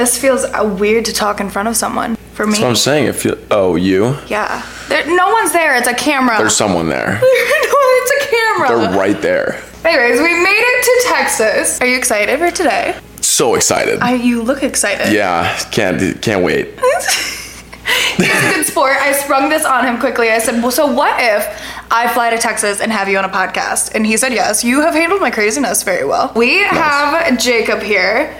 This feels uh, weird to talk in front of someone for me. That's what I'm saying. If you, oh, you? yeah. There, no one's there. It's a camera. There's someone there. no, it's a camera. They're right there. Anyways, we made it to Texas. Are you excited for today? So excited. I, you look excited. yeah, can't can't wait. He's a good sport. I sprung this on him quickly. I said, well, so what if I fly to Texas and have you on a podcast? And he said, yes. You have handled my craziness very well. We have Jacob here.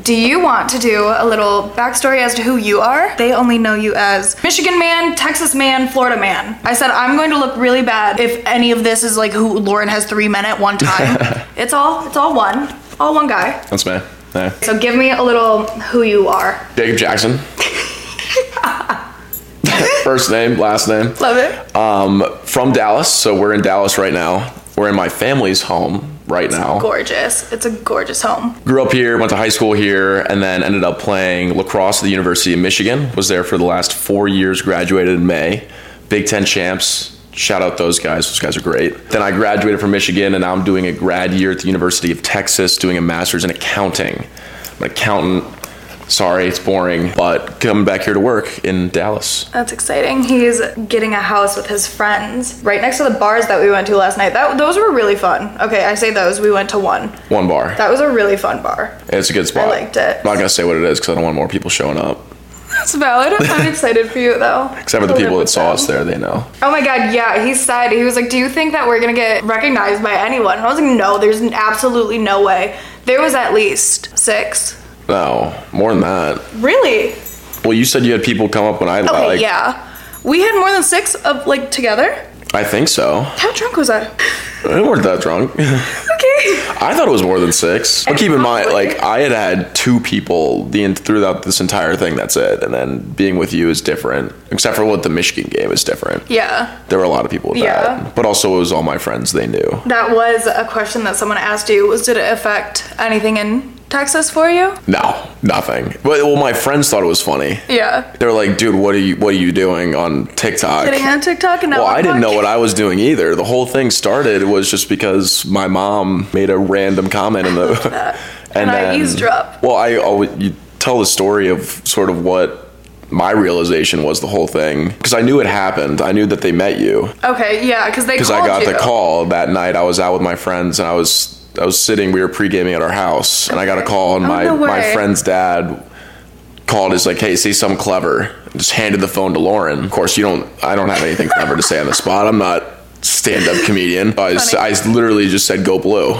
Do you want to do a little backstory as to who you are? They only know you as Michigan man, Texas man, Florida man. I said, I'm going to look really bad if any of this is like who Lauren has three men at one time. it's all, it's all one. All one guy. That's me. Yeah. So give me a little who you are. Jacob Jackson. First name, last name. Love it. Um, from Dallas, so we're in Dallas right now. We're in my family's home right now. Gorgeous. It's a gorgeous home. Grew up here, went to high school here, and then ended up playing lacrosse at the University of Michigan. Was there for the last four years, graduated in May. Big Ten champs. Shout out those guys. Those guys are great. Then I graduated from Michigan, and now I'm doing a grad year at the University of Texas, doing a master's in accounting. I'm an accountant. Sorry, it's boring, but coming back here to work in Dallas. That's exciting. He's getting a house with his friends right next to the bars that we went to last night. That those were really fun. Okay, I say those. We went to one. One bar. That was a really fun bar. It's a good spot. I liked it. I'm not gonna say what it is because I don't want more people showing up. That's valid. I'm excited for you though. Except for the people that saw them. us there, they know. Oh my god, yeah. He said he was like, "Do you think that we're gonna get recognized by anyone?" And I was like, "No, there's absolutely no way." There was at least six. No, more than that. Really? Well, you said you had people come up when I Okay, like. yeah. We had more than six of like together. I think so. How drunk was I? We weren't that drunk. Okay. I thought it was more than six. But keep in mind, like I had had two people the throughout this entire thing. That's it. And then being with you is different, except for what the Michigan game is different. Yeah. There were a lot of people with Yeah. that, but also it was all my friends. They knew. That was a question that someone asked you. Was did it affect anything in Texas for you? No, nothing. But well, my friends thought it was funny. Yeah. They were like, "Dude, what are you? What are you doing on TikTok?" Getting on TikTok and now Well, I didn't know what? I was doing either. The whole thing started was just because my mom made a random comment in the, And I eavesdropped. Well, I always you tell the story of sort of what my realization was the whole thing because I knew it happened. I knew that they met you Okay, yeah, because they because I got you. the call that night. I was out with my friends and I was I was sitting. We were pre gaming at our house, and I got a call, and Oh, my no my friend's dad called. Is like, hey, say something clever. Just handed the phone to Lauren. Of course, you don't. I don't have anything clever to say on the spot. I'm not stand up comedian. I, Funny. literally just said go blue.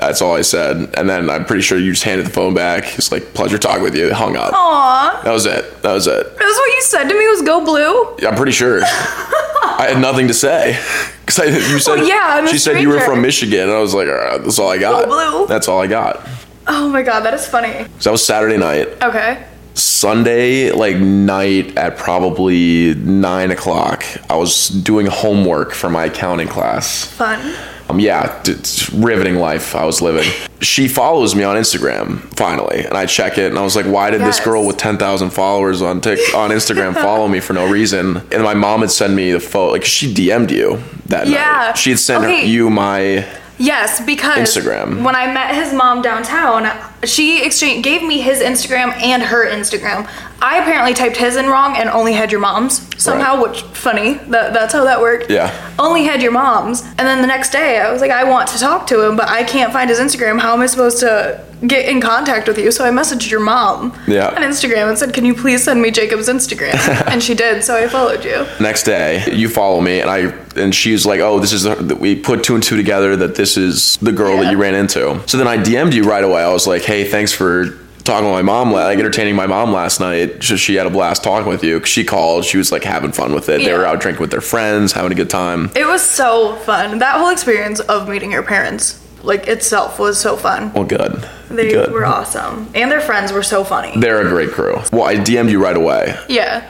That's all I said, and then I'm pretty sure you just handed the phone back. It's like pleasure talking with you. Hung up. Aw, That was it. That was it. that's what you said to me was go blue. I'm pretty sure. I had nothing to say because you said Well, yeah, she said you were from Michigan, and I was like, all right, that's all I got. blue. That's all I got. Oh my god, that is funny. So that was Saturday night. Okay. Sunday, like night at probably nine o'clock, I was doing homework for my accounting class. Fun. Um, yeah, d- riveting life I was living. She follows me on Instagram finally, and I check it, and I was like, "Why did this girl with ten thousand followers on Tik on Instagram follow me for no reason?" And my mom had sent me the photo, like she DM'd you that night. Yeah. night. She had sent her, Okay. you my Yes, because Instagram. When I met his mom downtown, she exchanged gave me his Instagram and her Instagram. I apparently typed his in wrong and only had your mom's somehow, Right. which funny. That that's how that worked. Yeah. Only had your mom's, and then the next day I was like, I want to talk to him, but I can't find his Instagram. How am I supposed to get in contact with you? So I messaged your mom Yeah. on Instagram and said, Can you please send me Jacob's Instagram? and she did, so I followed you. next day you follow me and i and she's like oh this is the, we put two and two together that this is the girl that you ran into so then i dm'd you right away i was like hey thanks for talking with my mom like entertaining my mom last night she, she had a blast talking with you. she called she was like having fun with it they were out drinking with their friends having a good time It was so fun. That whole experience of meeting your parents, like itself, was so fun. well good They good were awesome. And their friends were so funny. they're a great crew well i dm'd you right away Yeah.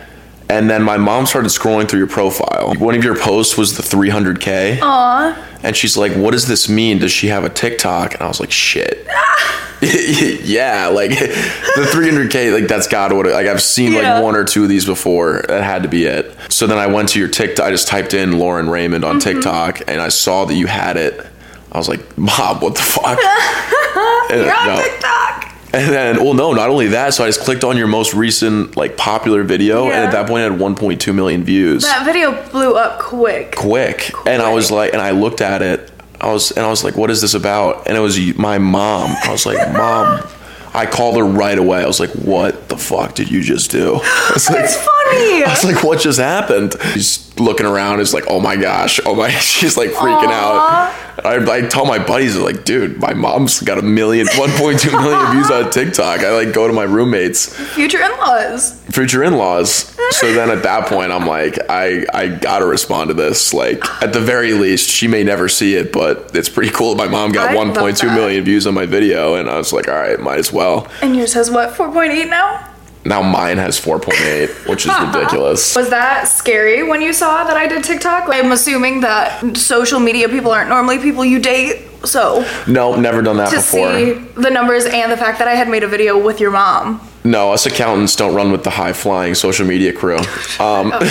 and then my mom started scrolling through your profile one of your posts was the 300k Aw. And she's like, "What does this mean? Does she have a TikTok?" And I was like, "Shit." yeah, like the 300k, like that's got what. Like I've seen Yeah. like one or two of these before. That had to be it. So then I went to your TikTok. I just typed in Lauren Raymond on Mm-hmm. TikTok, and I saw that you had it. I was like, "Mom, what the fuck?" And, You're on no. TikTok. And then, well, no, not only that. So I just clicked on your most recent, like, popular video, and at that point, it had 1.2 million views. That video blew up quick. quick. And I was like, and I looked at it. I was, and I was like, what is this about? And it was my mom. I was like, mom. I called her right away. I was like, what the fuck did you just do? I was like, Funny. I was like, what just happened? She's looking around. It's like, oh my gosh. Oh my, she's like freaking out. I, I tell my buddies, like, dude, my mom's got a million, 1.2 million views on TikTok. I like go to my roommates Future in-laws. future in-laws. So then at that point, I'm like, I I gotta respond to this. Like at the very least, she may never see it, but it's pretty cool. My mom got I love 1.2 that. million views on my video, and I was like, all right, might as well. And yours has what? 4.8 now. Now mine has 4.8, which is ridiculous. Was that scary when you saw that I did TikTok? I'm assuming that social media people aren't normally people you date. So No, never done that to before. see the numbers and the fact that I had made a video with your mom. No, us accountants don't run with the high flying social media crew. Um,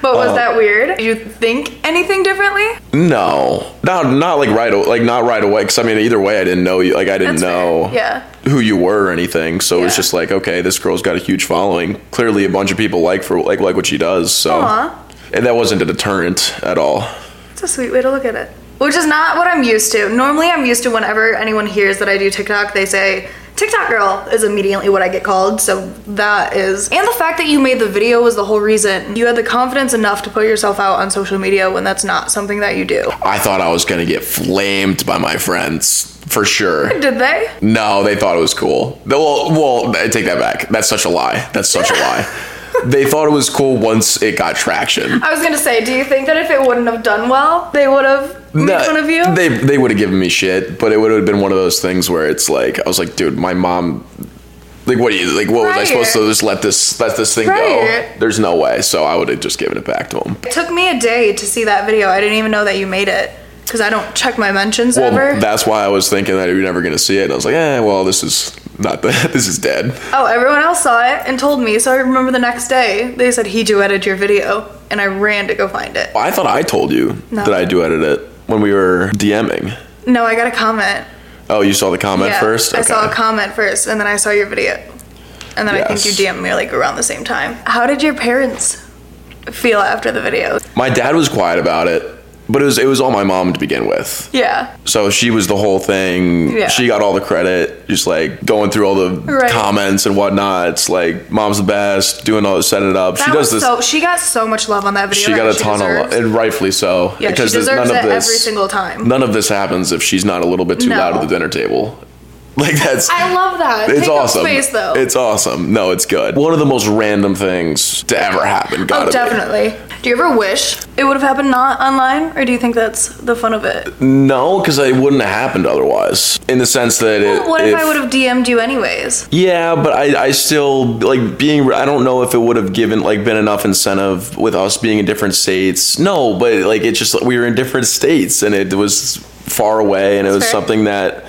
But was that weird? Did you think anything differently? no, not not like right, like not right away. Because I mean, either way, I didn't know you. Like I didn't That's fair. know. Yeah. who you were or anything. So it's Yeah. just like, okay, this girl's got a huge following. Clearly, a bunch of people like for like like what she does. So, Aw. and that wasn't a deterrent at all. It's a sweet way to look at it. Which is not what I'm used to. Normally, I'm used to whenever anyone hears that I do TikTok, they say, TikTok girl is immediately what I get called. So that is. And the fact that you made the video was the whole reason. You had the confidence enough to put yourself out on social media when that's not something that you do. I thought I was gonna get flamed by my friends for sure. Did they? No, they thought it was cool. Well, well, I take that back. That's such a lie. That's such a lie. They thought it was cool once it got traction. I was gonna say, do you think that if it wouldn't have done well, they would have made No, fun of you? They they would have given me shit, but it would have been one of those things where it's like I was like, dude, my mom. Like what do you like? What was I supposed to just let this let this thing Right. go? There's no way. So I would have just given it back to him. it took me a day to see that video. I didn't even know that you made it because I don't check my mentions Well, ever. that's why I was thinking that you're never gonna see it. And I was like, eh, well, this is not the this is dead. Oh, everyone else saw it and told me, so I remember the next day they said he duetted your video, and I ran to go find it. I thought I told you No. that I duetted it when we were DMing. No, I got a comment. Oh, you saw the comment yeah, first? I saw a comment first, and then I saw your video, and then I think you DM'd me like around the same time. How did your parents feel after the video? My dad was quiet about it, but it was it was all my mom to begin with. Yeah, So she was the whole thing. Yeah. She got all the credit, just like going through all the Right. comments and whatnot. It's like mom's the best, doing all setting it up. that she does this. so. She got so much love on that video. she got a she ton of love, and rightfully so. Yeah, she there's deserves none of this, every single time. None of this happens if she's not a little bit too No. loud at the dinner table. Like that's. I love that. it's Take awesome. space though. It's awesome. No, it's good. One of the most random things to ever happen. Oh, Gotta Oh, be. definitely. Do you ever wish it would have happened not online, or do you think that's the fun of it? No, because it wouldn't have happened otherwise. In the sense that it. What if, I would have DM'd you anyways? Yeah, but I, I still like being. I don't know if it would have given like been enough incentive with us being in different states. No, but like it's just we were in different states and it was far away and it was fair. something that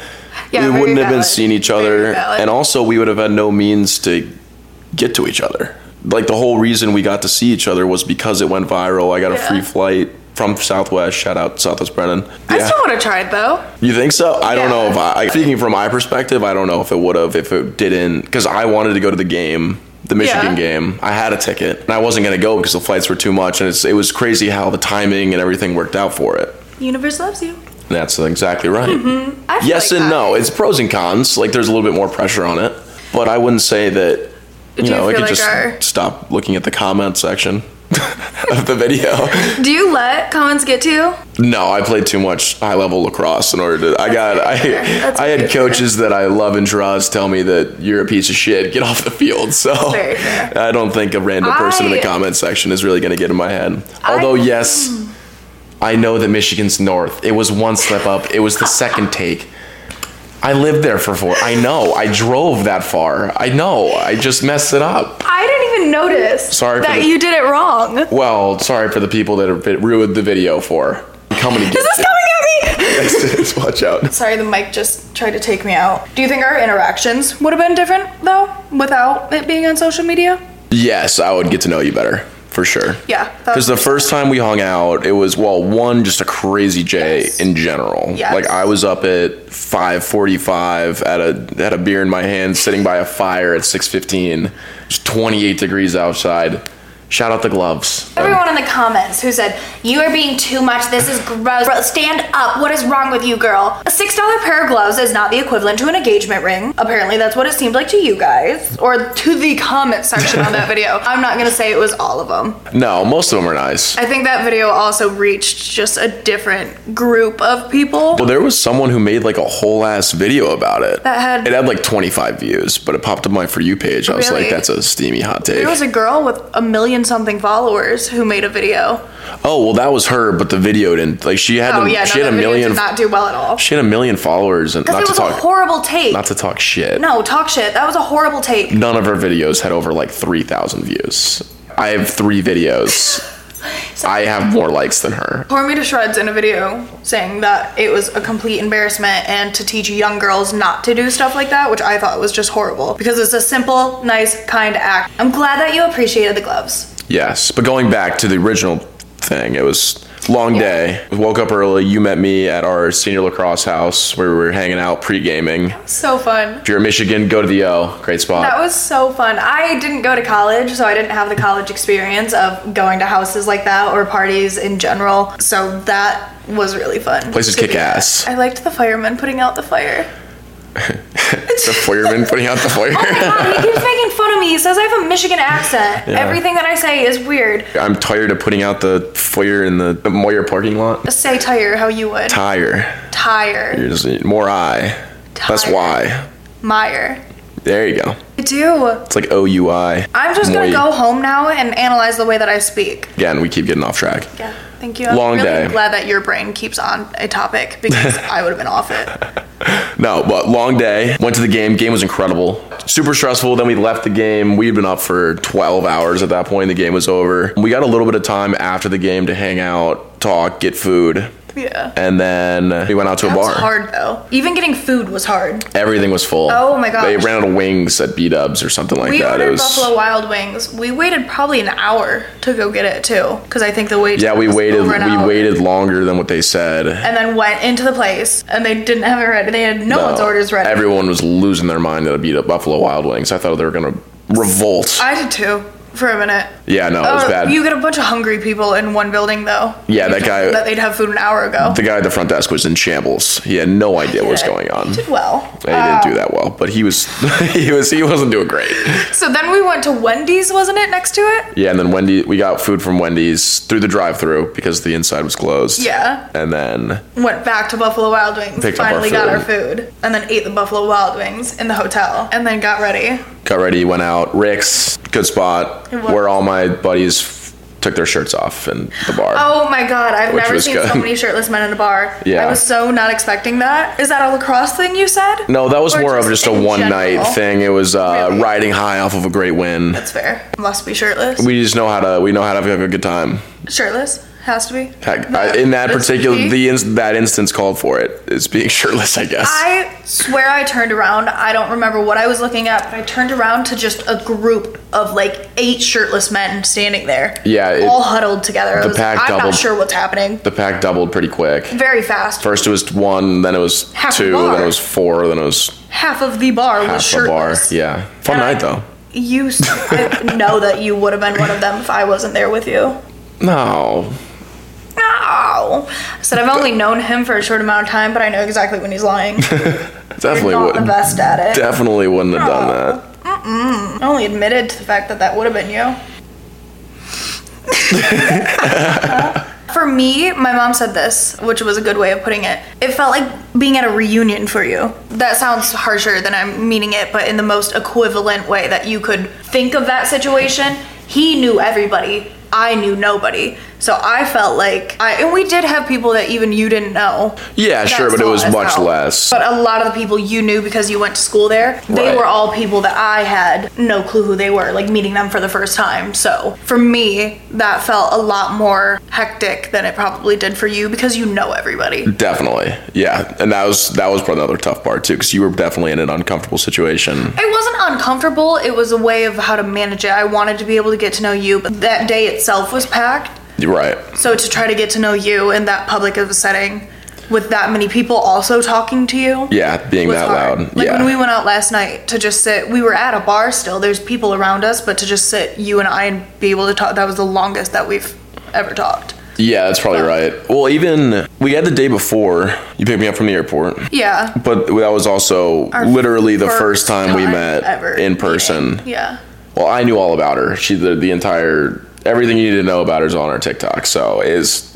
Yeah, we wouldn't have been seeing each other, and also we would have had no means to get to each other. Like the whole reason we got to see each other was because it went viral. I got a free flight from Southwest. Shout out Southwest Brennan. I still would have tried though. You think so? I don't know if I, speaking from my perspective, I don't know if it would have, if it didn't, because I wanted to go to the game, the Michigan Yeah. game. I had a ticket and I wasn't going to go because the flights were too much. And it's, it was crazy how the timing and everything worked out for it. Universe loves you. That's exactly right. Mm-hmm. I feel Yes like and that. no. It's pros and cons. Like there's a little bit more pressure on it, but I wouldn't say that, you Do you know, I could like just our- stop looking at the comment section of the video. Do you let comments get to you? No, I played too much high level lacrosse in order to. I got. I. That's I had coaches that I love and trust tell me that you're a piece of shit. Get off the field. So. I don't think a random person in the comment section is really going to get in my head. Although yes, mm. I know that Michigan's north. It was one slip up. It was the second take. I lived there for four. I know. I drove that far. I know. I just messed it up. I didn't even notice Sorry for that the- you did it wrong. Well, sorry for the people that have ruined the video for. I'm coming to This is you. coming at me. Watch out. Sorry, the mic just tried to take me out. Do you think our interactions would have been different though, without it being on social media? Yes, I would get to know you better for sure. Yeah, Because the first time we hung out, it was well, one just a crazy J Yes. in general. Yes. Like I was up at five forty-five at a had a beer in my hand, sitting by a fire at six fifteen. It's twenty-eight degrees outside. Shout out the gloves. Everyone in the comments who said, You are being too much, this is gross. Bro, stand up, what is wrong with you, girl? A $6 pair of gloves is not the equivalent to an engagement ring. Apparently, that's what it seemed like to you guys. Or to the comment section on that video. I'm not gonna say it was all of them. No, most of them are nice. I think that video also reached just a different group of people. Well, there was someone who made like a whole ass video about it. That had- it had like 25 views, but it popped up on my for you page. I was Really? like, that's a steamy hot take. There was a girl with a million something followers who made a video. oh well, that was her, but the video didn't. Like she had, Oh a, yeah, she no, had a million. did not do well at all. she had a million followers, and not it to was a talk, horrible take. not to talk shit. no, talk shit. That was a horrible take. None of her videos had over like 3,000 views. I have three videos. I have more likes than her. tore me to shreds in a video saying that it was a complete embarrassment and to teach young girls not to do stuff like that, which I thought was just horrible because it's a simple, nice, kind act. I'm glad that you appreciated the gloves. Yes, but going back to the original thing, it was long day. Woke up early. You met me at our senior lacrosse house where we were hanging out pre-gaming. So fun. If you're in Michigan, go to the O. Great spot. That was so fun. I didn't go to college, so I didn't have the college experience of going to houses like that or parties in general. So that was really fun. Places kick ass. I liked the firemen putting out the fire. The fireman putting out the fire. Oh my god, he keeps making fun of me. He says I have a Michigan accent. Yeah. Everything that I say is weird. I'm tired of putting out the fire in the Moyer parking lot. Say tire how you would. Tire. Tire. There's more I. That's why. Meijer. There you go. I do. It's like O U I. I'm just gonna go home now and analyze the way that I speak. Again, we keep getting off track. Yeah, thank you. I'm Long really day. glad that your brain keeps on a topic because I would have been off it. No, but long day. Went to the game. Game was incredible. Super stressful. Then we left the game. We'd been up for 12 hours at that point. The game was over. We got a little bit of time after the game to hang out, talk, get food, Yeah. and then we went out to a bar. That was hard though. Even getting food was hard. Everything was full. Oh my gosh. They ran out of wings at B Dubs or something like we that. It ordered was. Buffalo Wild Wings. We waited probably an hour to go get it too, because I think the wait. yeah, time we was waited. over an We hour. waited longer than what they said. and then went into the place, and they didn't have it ready. They had no, one's orders ready. Everyone was losing their mind at a beat up Buffalo Wild Wings. I thought they were gonna revolt. I did too for a minute. yeah, no, it was Uh, bad. You get a bunch of hungry people in one building, though. Yeah, that guy- That they'd have food an hour ago. the guy at the front desk was in shambles. He had no idea what was going on. He did well. He didn't do that well, but he was he was he wasn't doing great. So then we went to Wendy's, wasn't it, next to it? Yeah, and then Wendy we got food from Wendy's through the drive-through because the inside was closed. Yeah. And then Went back to Buffalo Wild Wings. Picked up our finally got our food. And then ate the Buffalo Wild Wings in the hotel. And then got ready. got ready, went out. Rick's, good spot. Where all my buddies f- took their shirts off in the bar. Oh my god, I've Which never was seen good. so many shirtless men in a bar. Yeah. I was so not expecting that. Is that a lacrosse thing you said? No, that was Or more of just a in one night general? thing. It was uh, Really? riding high off of a great win. That's fair. Must be shirtless. We just know how to we know how to have a good time. shirtless? Has to be. I, in that It's particular the ins- that instance called for it. It's being shirtless, I guess. I swear I turned around. I don't remember what I was looking at, but I turned around to just a group of like eight shirtless men standing there. Yeah, it- all huddled together. I the was, pack I'm doubled. not sure what's happening. the pack doubled pretty quick. Very fast. First it was one, then it was Half the two, bar. then it was four, then it was Half of the bar was half the bar. shirtless. Yeah, fun And I- night though. You, s- I know that you would have been one of them if I wasn't there with you. No, No. I said I've only known him for a short amount of time, but I know exactly when he's lying. definitely You're not the best at it. Definitely wouldn't have done that. I only admitted to the fact that that would have been you. for me, my mom said this, which was a good way of putting it. It felt like being at a reunion for you. That sounds harsher than I'm meaning it, but in the most equivalent way that you could think of that situation. He knew everybody. I knew nobody. So I felt like I and we did have people that even you didn't know. Yeah, sure, but it was much out. less. But a lot of the people you knew because you went to school there, they Right. were all people that I had no clue who they were, like meeting them for the first time. So for me, that felt a lot more hectic than it probably did for you because you know everybody. Definitely, yeah, and that was that was probably another tough part too, because you were definitely in an uncomfortable situation. It wasn't uncomfortable. It was a way of how to manage it. I wanted to be able to get to know you, but that day itself was packed. Right. So to try to get to know you in that public of a setting with that many people also talking to you. Yeah, being that hard. loud. Like yeah, when we went out last night to just sit, we were at a bar still. There's people around us, but to just sit, you and I, and be able to talk, that was the longest that we've ever talked. yeah, that's probably right. Well, even we had the day before you picked me up from the airport, Yeah. but that was also Our literally the first first time, we met ever in person. meeting. Yeah. Well, I knew all about her. She the, the entire everything you need to know about her is on her TikTok. So is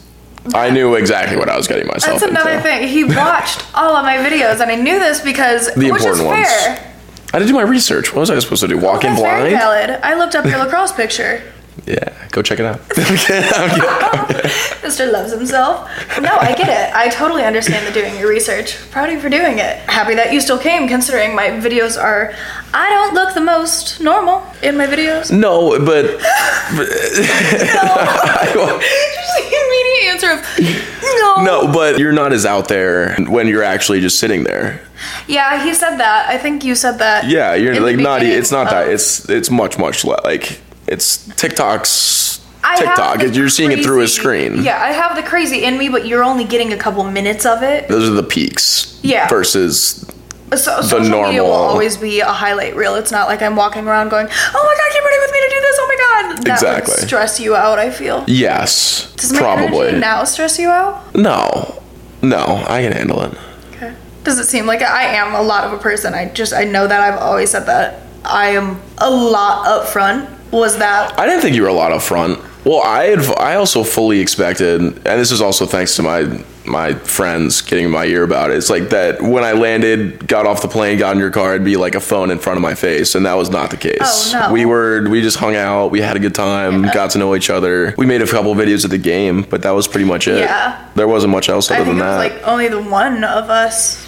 I knew exactly what I was getting myself That's another into. thing. He watched all of my videos, and I knew this because The important ones. fair. I did do my research. What was I supposed to do? Walk in That's very blind? valid. I looked up your lacrosse picture. Yeah, go check it out. Mr. loves himself. No, I get it. I totally understand the doing your research. Proud of you for doing it. Happy that you still came, considering my videos are. I don't look the most normal in my videos. no, but Just the immediate answer of no. no, but you're not as out there when you're actually just sitting there. Yeah, he said that. I think you said that. Yeah, you're like not. It's not that. It's it's much much le- like it's TikTok's TikTok. the You're seeing it through a screen. Yeah, I have the crazy in me, but you're only getting a couple minutes of it. Those are the peaks. Yeah. Versus So social media will always be a highlight reel. It's not like I'm walking around going, "Oh my god, get ready with me to do this." Oh my god, that Exactly. would stress you out. I feel. yes, Does my probably. energy now stress you out? No, no, I can handle it. Okay. Does it seem like I am a lot of a person? I just I know that I've always said that I am a lot upfront. Was that I didn't think you were a lot up front. Well, I had, I also fully expected, and this is also thanks to my my friends getting in my ear about it. It's like that when I landed, got off the plane, got in your car, it'd be like a phone in front of my face, and that was not the case. Oh, no. We were we just hung out, we had a good time, got to know each other. We made a couple videos of the game, but that was pretty much it. Yeah. There wasn't much else other I think than it was that. like only the one of us.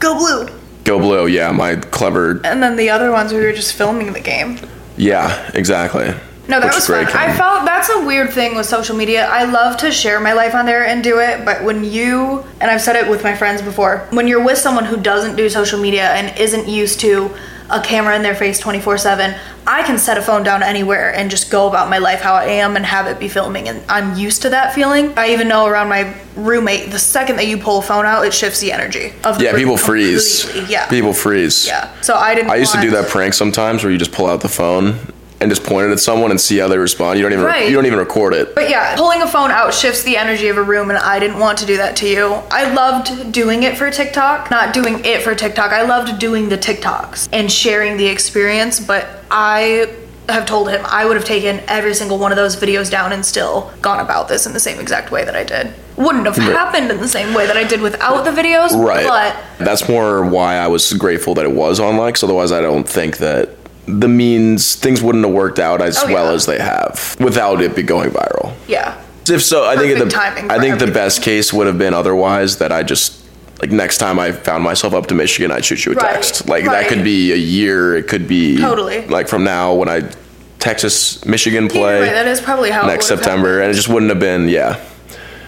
Go blue. Go blue, yeah, my clever, And then the other ones we were just filming the game. Yeah, exactly. No, that Which was great, fun. I felt that's a weird thing with social media. I love to share my life on there and do it, but when you and I've said it with my friends before, when you're with someone who doesn't do social media and isn't used to a camera in their face 24/7, I can set a phone down anywhere and just go about my life how I am and have it be filming and I'm used to that feeling. I even know around my roommate, the second that you pull a phone out, it shifts the energy of the Yeah, people freeze. Yeah. People freeze. yeah. So I didn't I used to do that prank sometimes where you just pull out the phone and just point it at someone and see how they respond. You don't even Right. you don't even record it. But yeah, pulling a phone out shifts the energy of a room, and I didn't want to do that to you. I loved doing it for TikTok, not doing it for TikTok. I loved doing the TikToks and sharing the experience, but I have told him I would have taken every single one of those videos down and still gone about this in the same exact way that I did. Wouldn't have happened in the same way that I did without the videos, Right. but That's more why I was grateful that it was on likes. Otherwise, I don't think that the means things wouldn't have worked out as Oh, well yeah. as they have without it be going viral. yeah. If so, I think the I think the best case would have been otherwise that I just like next time I found myself up to Michigan, I'd shoot you a Right, text. Like right. that could be a year. It could be Totally. like from now when I Texas Michigan play that is probably how next September, happened. and it just wouldn't have been yeah.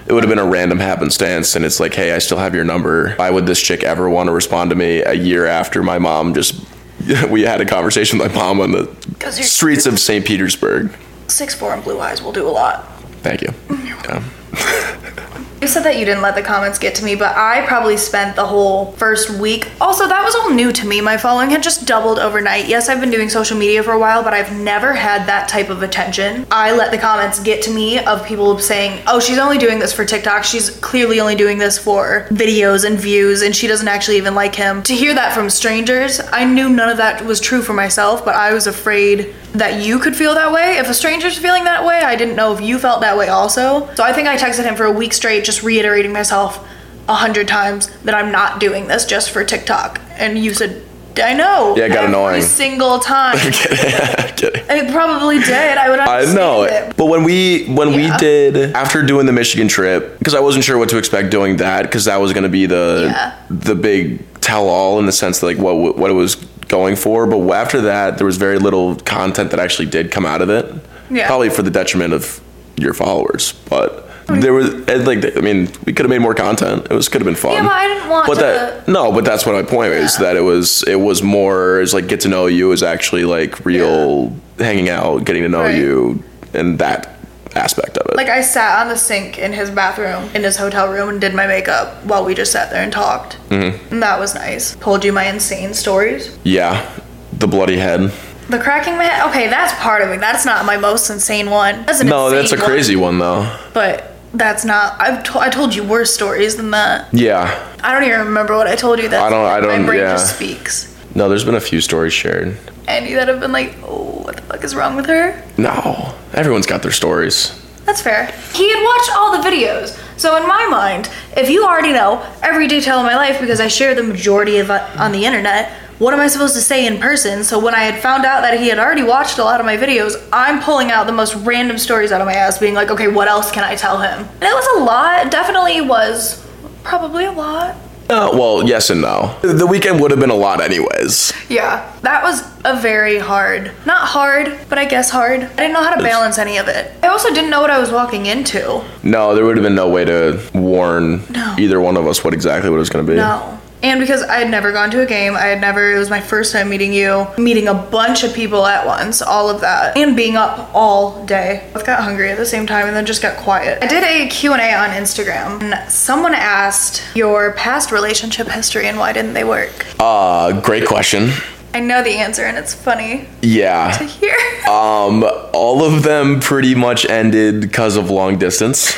It would have been a random happenstance, and it's like, hey, I still have your number. Why would this chick ever want to respond to me a year after my mom just? We had a conversation with my mom on the streets of St. Petersburg. Six four and blue eyes will do a lot. Thank you. Mm, yeah. You said that you didn't let the comments get to me, but I probably spent the whole first week. Also, that was all new to me. My following had just doubled overnight. Yes, I've been doing social media for a while, but I've never had that type of attention. I let the comments get to me of people saying, oh, she's only doing this for TikTok. She's clearly only doing this for videos and views, and she doesn't actually even like him. To hear that from strangers, I knew none of that was true for myself, but I was afraid that you could feel that way. If a stranger's feeling that way, I didn't know if you felt that way also. So I think I texted him for a week straight, just reiterating myself a hundred times that I'm not doing this just for TikTok. And you said, I know. Yeah, it got every annoying. single time. Kidding. it probably did. I would I know, it. but when we when we did after doing the Michigan trip, because I wasn't sure what to expect doing that, because that was going to be the Yeah. the big tell all in the sense that like what what it was going for. But after that, there was very little content that actually did come out of it. Yeah. Probably for the detriment of your followers, but. There was like I mean we could have made more content. It was could have been fun. Yeah, but I didn't want But to- that no, but that's what my point is that it was it was more is like get to know you is actually like real hanging out, getting to know Right. you, and that aspect of it. Like I sat on the sink in his bathroom in his hotel room and did my makeup while we just sat there and talked. Mm-hmm. And that was nice. Told you my insane stories. yeah, the bloody head. The cracking my head. Okay, that's part of it. That's not my most insane one. That's an No, insane that's a one, crazy one though. but that's not. I've to- I told you worse stories than that. Yeah, I don't even remember what I told you. That I don't- I don't- My brain yeah. just speaks. no, there's been a few stories shared. Any that have been like, oh, what the fuck is wrong with her? No, everyone's got their stories. That's fair. He had watched all the videos. So in my mind, if you already know every detail of my life because I share the majority of it on the internet, what am I supposed to say in person? So when I had found out that he had already watched a lot of my videos, I'm pulling out the most random stories out of my ass being like, "Okay, what else can I tell him?" And it was a lot. Definitely was probably a lot. Uh, well, yes and no. The weekend would have been a lot anyways. Yeah. That was a very hard. Not hard, but I guess hard. I didn't know how to balance any of it. I also didn't know what I was walking into. No, there would have been no way to warn No. either one of us what exactly what it was going to be. No. And because I had never gone to a game, I had never, it was my first time meeting you, meeting a bunch of people at once, all of that, and being up all day. I got hungry at the same time and then just got quiet. I did a Q&A on Instagram and someone asked your past relationship history and why didn't they work? Uh, great question. I know the answer and it's funny Yeah. to hear. Um, all of them pretty much ended because of long distance.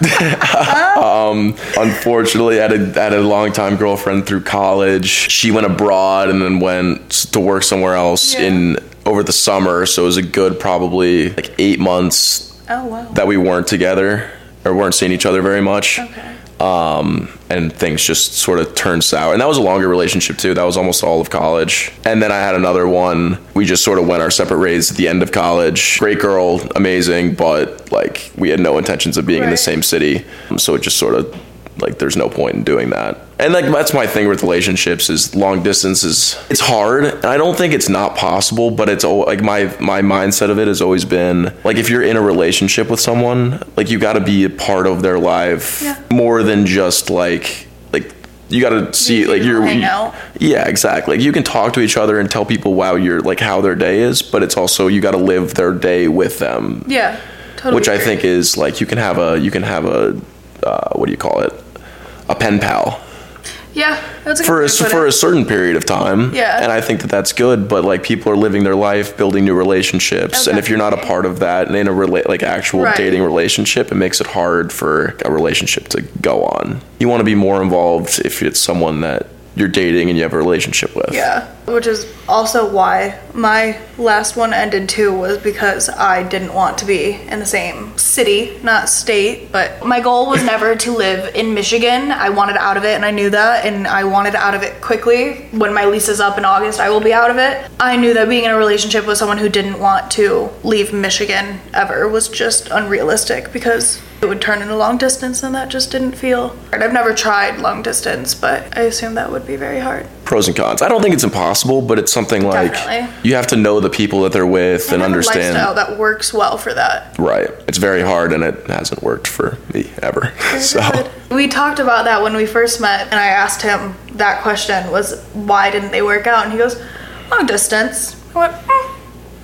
um, unfortunately, I had a, had a long time girlfriend through college. She went abroad and then went to work somewhere else Yeah. in over the summer. So it was a good probably like eight months oh, wow. that we weren't together or weren't seeing each other very much. Okay. Um, and things just sort of turned sour. And that was a longer relationship too. That was almost all of college. And then I had another one. We just sort of went our separate ways at the end of college. Great girl, amazing, but like we had no intentions of being in the same city. So it just sort of like there's no point in doing that. And like that's my thing with relationships is long distance is it's hard. And I don't think it's not possible, but it's like my my mindset of it has always been like if you're in a relationship with someone, like you got to be a part of their life Yeah. more than just like like you got to see You like you're yeah exactly like you can talk to each other and tell people wow you're like how their day is but it's also you got to live their day with them Yeah. Totally. which I think is like you can have a you can have a uh, what do you call it a pen pal Yeah. That's a good for a, for it. a certain period of time Yeah. and I think that that's good but like people are living their life building new relationships Oh, and if you're not a part of that and in a rela- like actual Right. dating relationship it makes it hard for a relationship to go on you want to be more involved if it's someone that you're dating and you have a relationship with Yeah, which is also why my last one ended too was because I didn't want to be in the same city, not state, but my goal was never to live in Michigan. I wanted out of it and I knew that and I wanted out of it quickly. When my lease is up in August, I will be out of it. I knew that being in a relationship with someone who didn't want to leave Michigan ever was just unrealistic because it would turn into long distance and that just didn't feel. I've never tried long distance, but I assume that would be very hard. pros and cons I don't think it's impossible but it's something like Definitely. you have to know the people that they're with and have a understand lifestyle that works well for that. right it's very hard and it hasn't worked for me ever so We talked about that when we first met, and I asked him that question was why didn't they work out? And he goes, long distance. I went, "Hmm."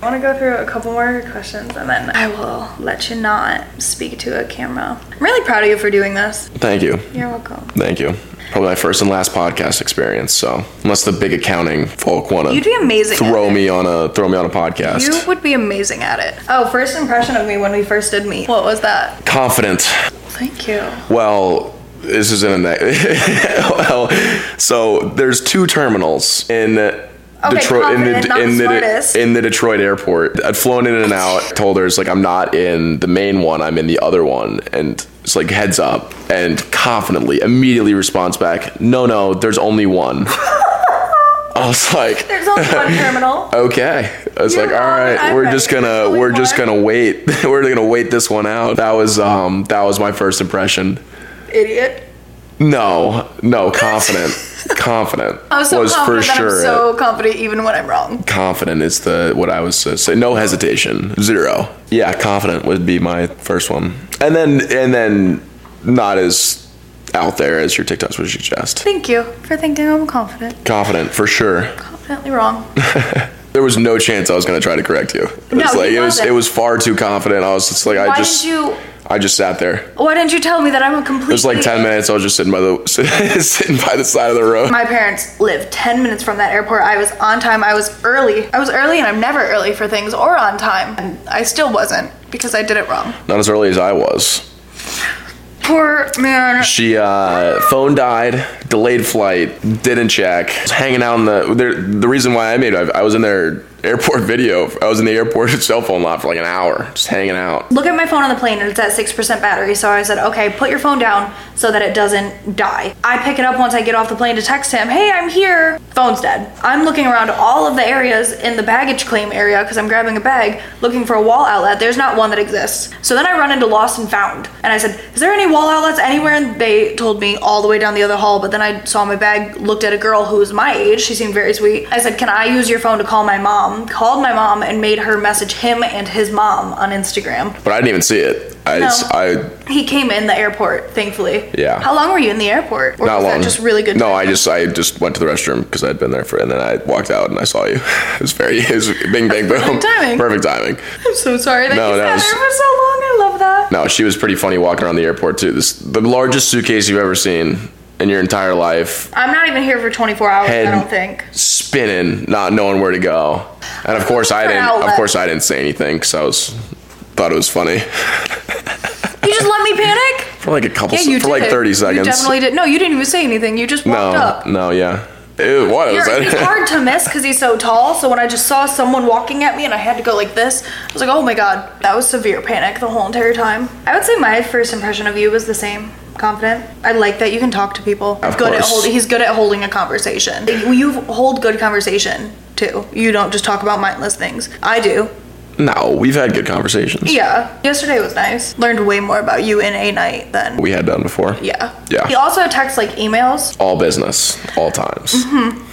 I want to go through a couple more questions and then I will let you not speak to a camera. I'm really proud of you for doing this. thank you You're welcome. Thank you. Probably my first and last podcast experience. So unless the big accounting folk want to, You'd be amazing. throw me on a throw me on a podcast, You would be amazing at it. Oh, first impression of me when we first did meet. What was that? confident. Thank you. Well, this is in a well. So there's two terminals in. Detroit in the in the in the Detroit airport. I'd flown in and out. Told her it's like I'm not in the main one. I'm in the other one, and it's like heads up. And confidently, immediately responds back, "No, no, there's only one." I was like, There's only one terminal. okay. I was You're like, "All right, I'm we're right. just gonna we're just gonna wait. we're gonna wait this one out. That was um that was my first impression. Idiot. No, no, confident, confident I was so was confident for that sure. I'm so confident even when I'm wrong. confident is the what I was uh, saying. No hesitation, zero. Yeah, confident would be my first one, and then and then not as out there as your TikToks would suggest. Thank you for thinking I'm confident. Confident for sure. Confidently wrong. There was no chance I was going to try to correct you. It No, was like it was it was far too confident. I was just like I Why just did you? I just sat there. Why didn't you tell me that I'm a complete? It was like ten minutes. I was just sitting by the sitting by the side of the road. My parents live 10 minutes from that airport. I was on time. I was early. I was early and I'm never early for things or on time. And I still wasn't because I did it wrong. Not as early as I was. Poor man. She uh, phone died, delayed flight, didn't check. Was hanging out in the there, the reason why I made it, I, was in their airport video. I was in the airport cell phone lot for like an hour, just hanging out. Look at my phone on the plane and it's at 6% battery. So I said, okay, put your phone down so that it doesn't die. I pick it up once I get off the plane to text him, hey, I'm here. Phone's dead. I'm looking around all of the areas in the baggage claim area because I'm grabbing a bag looking for a wall outlet. There's not one that exists. So then I run into Lost and Found. And I said, is there any wall outlets anywhere? And they told me all the way down the other hall. But then I saw my bag, looked at a girl who was my age. She seemed very sweet. I said, can I use your phone to call my mom? Called my mom and made her message him and his mom on Instagram. But I didn't even see it. I No. I He came in the airport, thankfully. Yeah. How long were you in the airport? Or not long. just really good? No, time? I just I just went to the restroom because I'd been there for, and then I walked out and I saw you. It was very, it was bing bang boom. Perfect timing. Perfect timing. I'm so sorry that No, you that sat was- there for so long. I love that. No, she was pretty funny walking around the airport too. This the largest suitcase you've ever seen in your entire life. I'm not even here for 24 hours. Head I don't think. spinning, not knowing where to go. And of course I didn't. Of course I didn't say anything because I was thought it was funny You just let me panic. for like a couple Yeah, you for did. like thirty seconds. You definitely did. No, you didn't even say anything. You just walked no, up. no, yeah. Ew, what was You're, he's hard to miss because he's so tall. So when I just saw someone walking at me and I had to go like this, I was like, oh my god, that was severe panic the whole entire time. I would say my first impression of you was the same. Confident. I like that you can talk to people. Of good at course. holding. He's good at holding a conversation. You you hold good conversation too. You don't just talk about mindless things. I do. no, we've had good conversations. Yeah. Yesterday was nice. Learned way more about you in a night than. We had done before. Yeah. Yeah. He also texts like emails. All business, all times. Mm-hmm.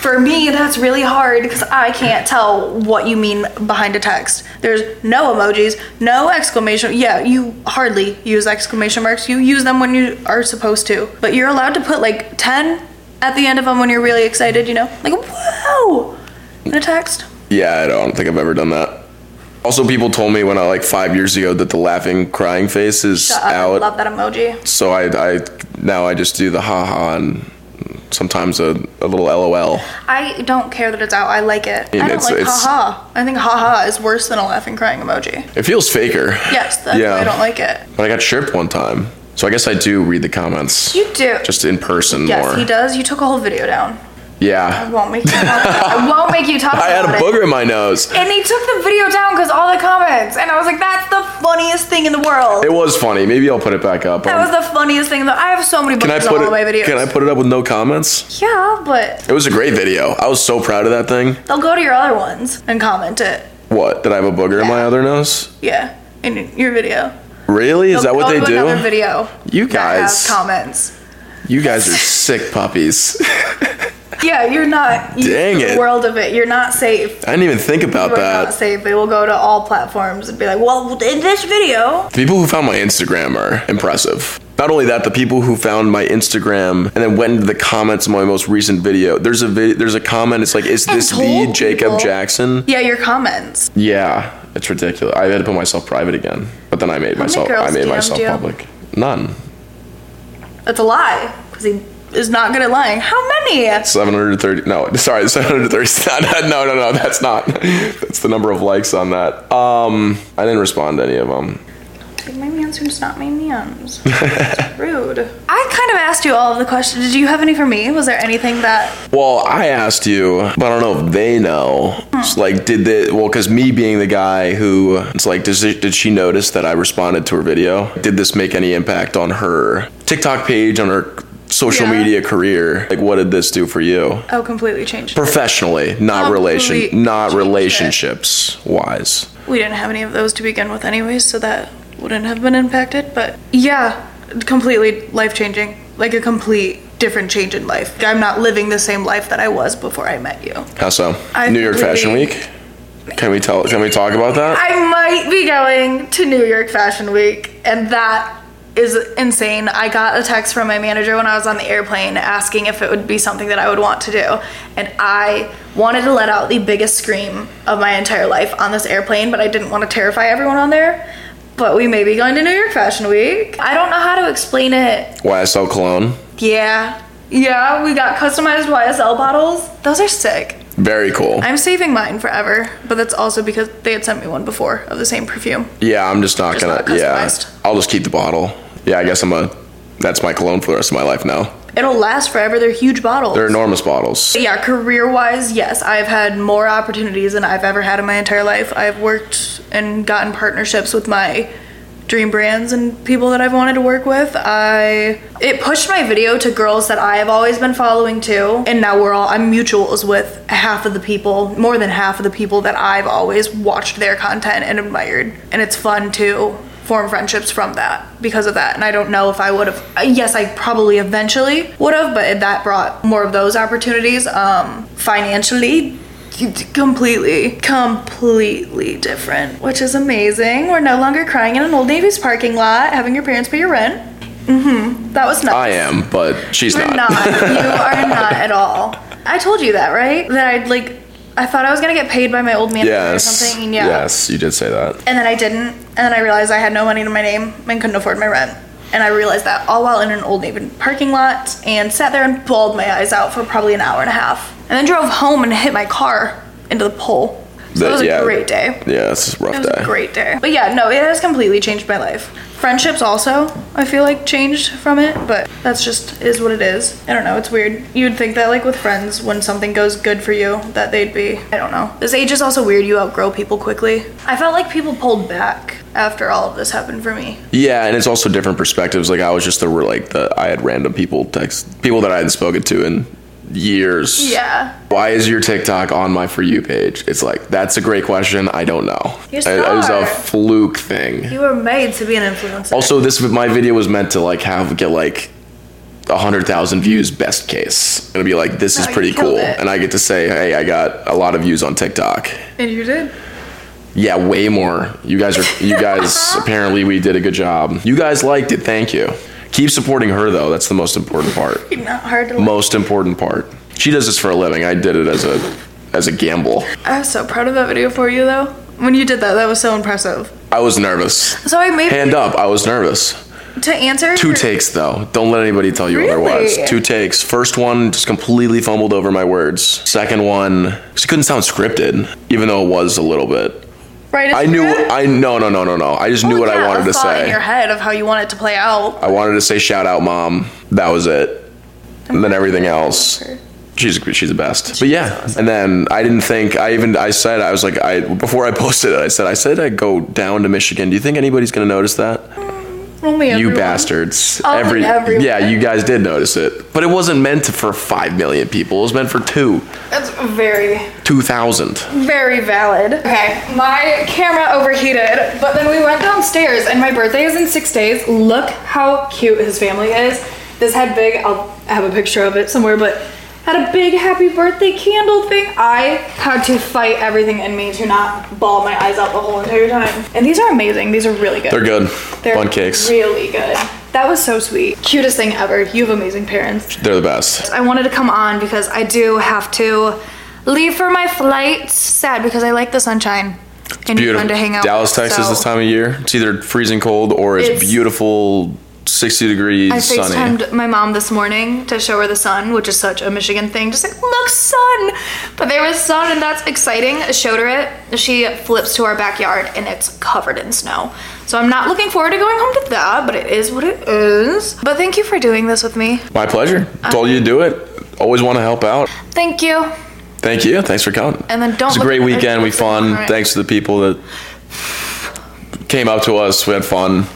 For me, that's really hard because I can't tell what you mean behind a text. There's no emojis, no exclamation. Yeah, you hardly use exclamation marks. You use them when you are supposed to. But you're allowed to put like 10 at the end of them when you're really excited, you know? Like, whoa! In a text. Yeah, I don't think I've ever done that. Also, people told me when I like five years ago that the laughing, crying face is Shut up, I out. love that emoji. So I, I now I just do the ha ha and sometimes a, a little LOL. I don't care that it's out. I like it. I don't it's- like it's- haha. I think haha is worse than a laughing crying emoji. It feels faker. Yes, Yeah. I don't like it. But I got chirped one time, so I guess I do read the comments. You do. just in person yes, more. he does. You took a whole video down. I Yeah. won't make you talk about I won't make you talk I had a it. booger in my nose. And he took the video down because all the comments. And I was like, that's the funniest thing in the world. It was funny. Maybe I'll put it back up. that Um, was the funniest thing. That I have so many can I boogers put on all it? my videos. Can I put it up with no comments? Yeah, but It was a great video. I was so proud of that thing. they'll go to your other ones and comment it. What? Did I have a booger in my other nose? Yeah, in your video. Really? Is They'll that what they do? Another video. You guys- comments. You guys are sick puppies. Yeah, you're not. used Dang it. world of it. You're not safe. I didn't even think about You are not safe. They will go to all platforms and be like, well, in this video. The people who found my Instagram are impressive. Not only that, the people who found my Instagram and then went into the comments of my most recent video. There's a vid- there's a comment. It's like, is this the Jacob people. Jackson? Yeah, your comments. Yeah, it's ridiculous. I had to put myself private again, but then I made many myself I made DM'd myself you? public. None. That's a lie because he is not good at lying. How many? 730 no sorry 730 no no no that's not that's the number of likes on that um i didn't respond to any of them Take my man's who's not my man's. Rude. I kind of asked you all of the questions. Did you have any for me? Was there anything that well i asked you but i don't know if they know it's like did they well because me being the guy who it's like does it, did she notice that i responded to her video did this make any impact on her tiktok page on her social Yeah. media career. Like, what did this do for you? Oh, completely changed. Professionally, not relation, not changed it. relationships wise. We didn't have any of those to begin with, anyways, so that wouldn't have been impacted. But yeah, completely life changing. Like a complete different change in life. I'm not living the same life that I was before I met you. How so? I New York Fashion Week. Can we tell? Can we talk about that? I might be going to New York Fashion Week, and that is insane. I got a text from my manager when I was on the airplane asking if it would be something that I would want to do. And I wanted to let out the biggest scream of my entire life on this airplane, but I didn't want to terrify everyone on there. But we may be going to New York Fashion Week. I don't know how to explain it. YSL cologne. Yeah. Yeah, we got customized YSL bottles. Those are sick. Very cool. I'm saving mine forever, but that's also because they had sent me one before of the same perfume. Yeah, I'm just not Just gonna. not yeah. I'll just keep the bottle. Yeah, I guess I'm a. That's my cologne for the rest of my life now. It'll last forever. They're huge bottles. They're enormous bottles. yeah, career wise, yes, I've had more opportunities than I've ever had in my entire life. I've worked and gotten partnerships with my dream brands and people that I've wanted to work with. I it pushed my video to girls that I have always been following too. And now we're all I'm mutuals with half of the people, more than half of the people that I've always watched their content and admired. And it's fun to form friendships from that because of that. And I don't know if I would have yes, I probably eventually would have, but that brought more of those opportunities um financially completely completely different which is amazing we're no longer crying in an old navy's parking lot having your parents pay your rent mm-hmm that was nuts I am, but she's you're not. not. you are not at all i told you that right that i'd like i thought i was gonna get paid by my old manager or yes. something yeah Yes, you did say that. and then i didn't and then i realized i had no money to my name and couldn't afford my rent and I realized that all while in an Old Navy parking lot and sat there and bawled my eyes out for probably an hour and a half. And then drove home and hit my car into the pole. So that was yeah. a great day. Yeah, it's a rough day. It was day. a great day. But yeah, no, it has completely changed my life. Friendships also, I feel like changed from it, but that's just is what it is. I don't know, it's weird. You'd think that like with friends, when something goes good for you, that they'd be I don't know. This age is also weird, you outgrow people quickly. I felt like people pulled back after all of this happened for me. Yeah, and it's also different perspectives. Like I was just the like the I had random people text people that I hadn't spoken to in years. Yeah. Why is your TikTok on my for you page? It's like that's a great question. I don't know. You're It, it was a fluke thing. You were made to be an influencer. Also, this my video was meant to like have get like a hundred thousand views best case. It'll be like this is No, you pretty cool, it. and I get to say, hey, I got a lot of views on TikTok. and you did. Yeah, way more. You guys are. You guys apparently we did a good job. You guys liked it. Thank you. Keep supporting her though. That's the most important part. Not hard to Most important part. She does this for a living. I did it as a as a gamble. I was so proud of that video for you though. When you did that, that was so impressive. I was nervous. So I made Hand up. I was nervous. to answer Two your- takes though. Don't let anybody tell you Really? otherwise. Two takes. First one just completely fumbled over my words. Second one just couldn't sound scripted, even though it was a little bit. Right. I knew. I no no no no no. I just knew what I wanted to thought in say. your head of how you want it to play out. I wanted to say shout out mom. That was it. And then everything else. She's she's the best. But yeah. And then I didn't think I even I said I was like I before I posted it I said I said I'd go down to Michigan. Do you think anybody's gonna notice that? Only You everyone. bastards. Only Every everyone. Yeah, you guys did notice it. But it wasn't meant to, for five million people. It was meant for two. That's very, Two thousand. very valid. Okay, my camera overheated, but then we went downstairs, and my birthday is in six days. Look how cute his family is. This head big. I'll have a picture of it somewhere, but had a big happy birthday candle thing. I had to fight everything in me to not bawl my eyes out the whole entire time. And these are amazing. These are really good. They're good. They're Fun cakes. Really good. That was so sweet. Cutest thing ever. You have amazing parents. They're the best. I wanted to come on because I do have to leave for my flight. Sad because I like the sunshine and Beautiful. fun to hang out. Dallas, Texas so this time of year. It's either freezing cold or it's, It's- beautiful 60 degrees sunny. I sunny. FaceTimed my mom this morning to show her the sun, which is such a Michigan thing. Just like, look, sun! But there was sun, and that's exciting. I showed her it. She flips to our backyard, and it's covered in snow. So I'm not looking forward to going home to that, but it is what it is. But thank you for doing this with me. My pleasure. Told you to do it. Always want to help out. Thank you. Thank you. Thanks for coming. And then don't It was a great weekend. We fun. anymore. Thanks to the people that came up to us. We had fun.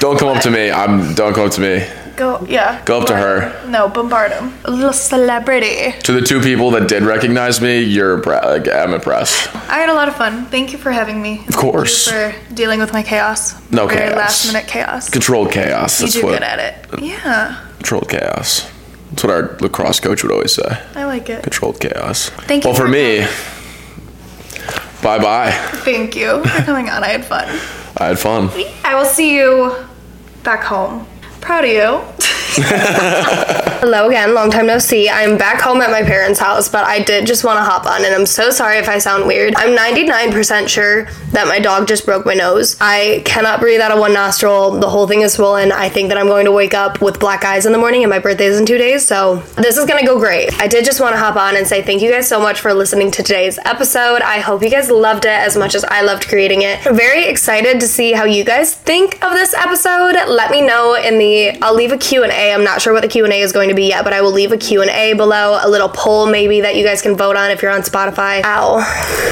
Don't come up to me. I'm. Don't come up to me. Go, yeah. Go up to her. No, bombard him. A little celebrity. To the two people that did recognize me, you're impre- like, I'm impressed. I had a lot of fun. Thank you for having me. Of course. for dealing with my chaos. No Very chaos. last minute chaos. Controlled chaos. You That's do what good at it. Yeah, controlled chaos. That's what our lacrosse coach would always say. I like it. Controlled chaos. Thank you Well, for for me, bye bye. Thank you for coming on. I had fun. I had fun. I will see you back home. Proud of you. Hello again, long time no see. I'm back home at my parents' house, but I did just want to hop on, and I'm so sorry if I sound weird. I'm 99% sure that my dog just broke my nose. I cannot breathe out of one nostril. The whole thing is swollen. I think that I'm going to wake up with black eyes in the morning, and my birthday is in two days, so this is gonna go great. I did just want to hop on and say thank you guys so much for listening to today's episode. I hope you guys loved it as much as I loved creating it. I'm very excited to see how you guys think of this episode. Let me know in the I'll leave a Q&A. I'm not sure what the Q&A is going to be yet, but I will leave a Q&A below, a little poll maybe that you guys can vote on if you're on Spotify. Ow.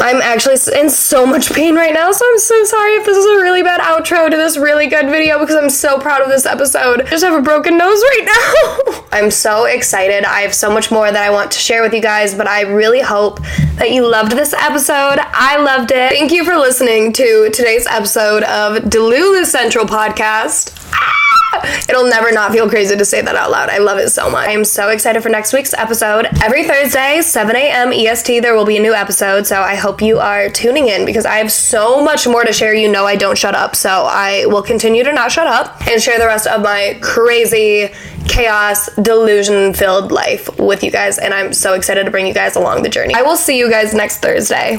I'm actually in so much pain right now, so I'm so sorry if this is a really bad outro to this really good video because I'm so proud of this episode. I just have a broken nose right now. I'm so excited. I have so much more that I want to share with you guys, but I really hope that you loved this episode. I loved it. Thank you for listening to today's episode of Delulu Central Podcast. Ah! It'll never not feel crazy to say that out loud. I love it so much. I am so excited for next week's episode. Every Thursday, 7 a.m. EST, there will be a new episode. So I hope you are tuning in because I have so much more to share. You know, I don't shut up. So I will continue to not shut up and share the rest of my crazy chaos, delusion filled life with you guys. And I'm so excited to bring you guys along the journey. I will see you guys next Thursday.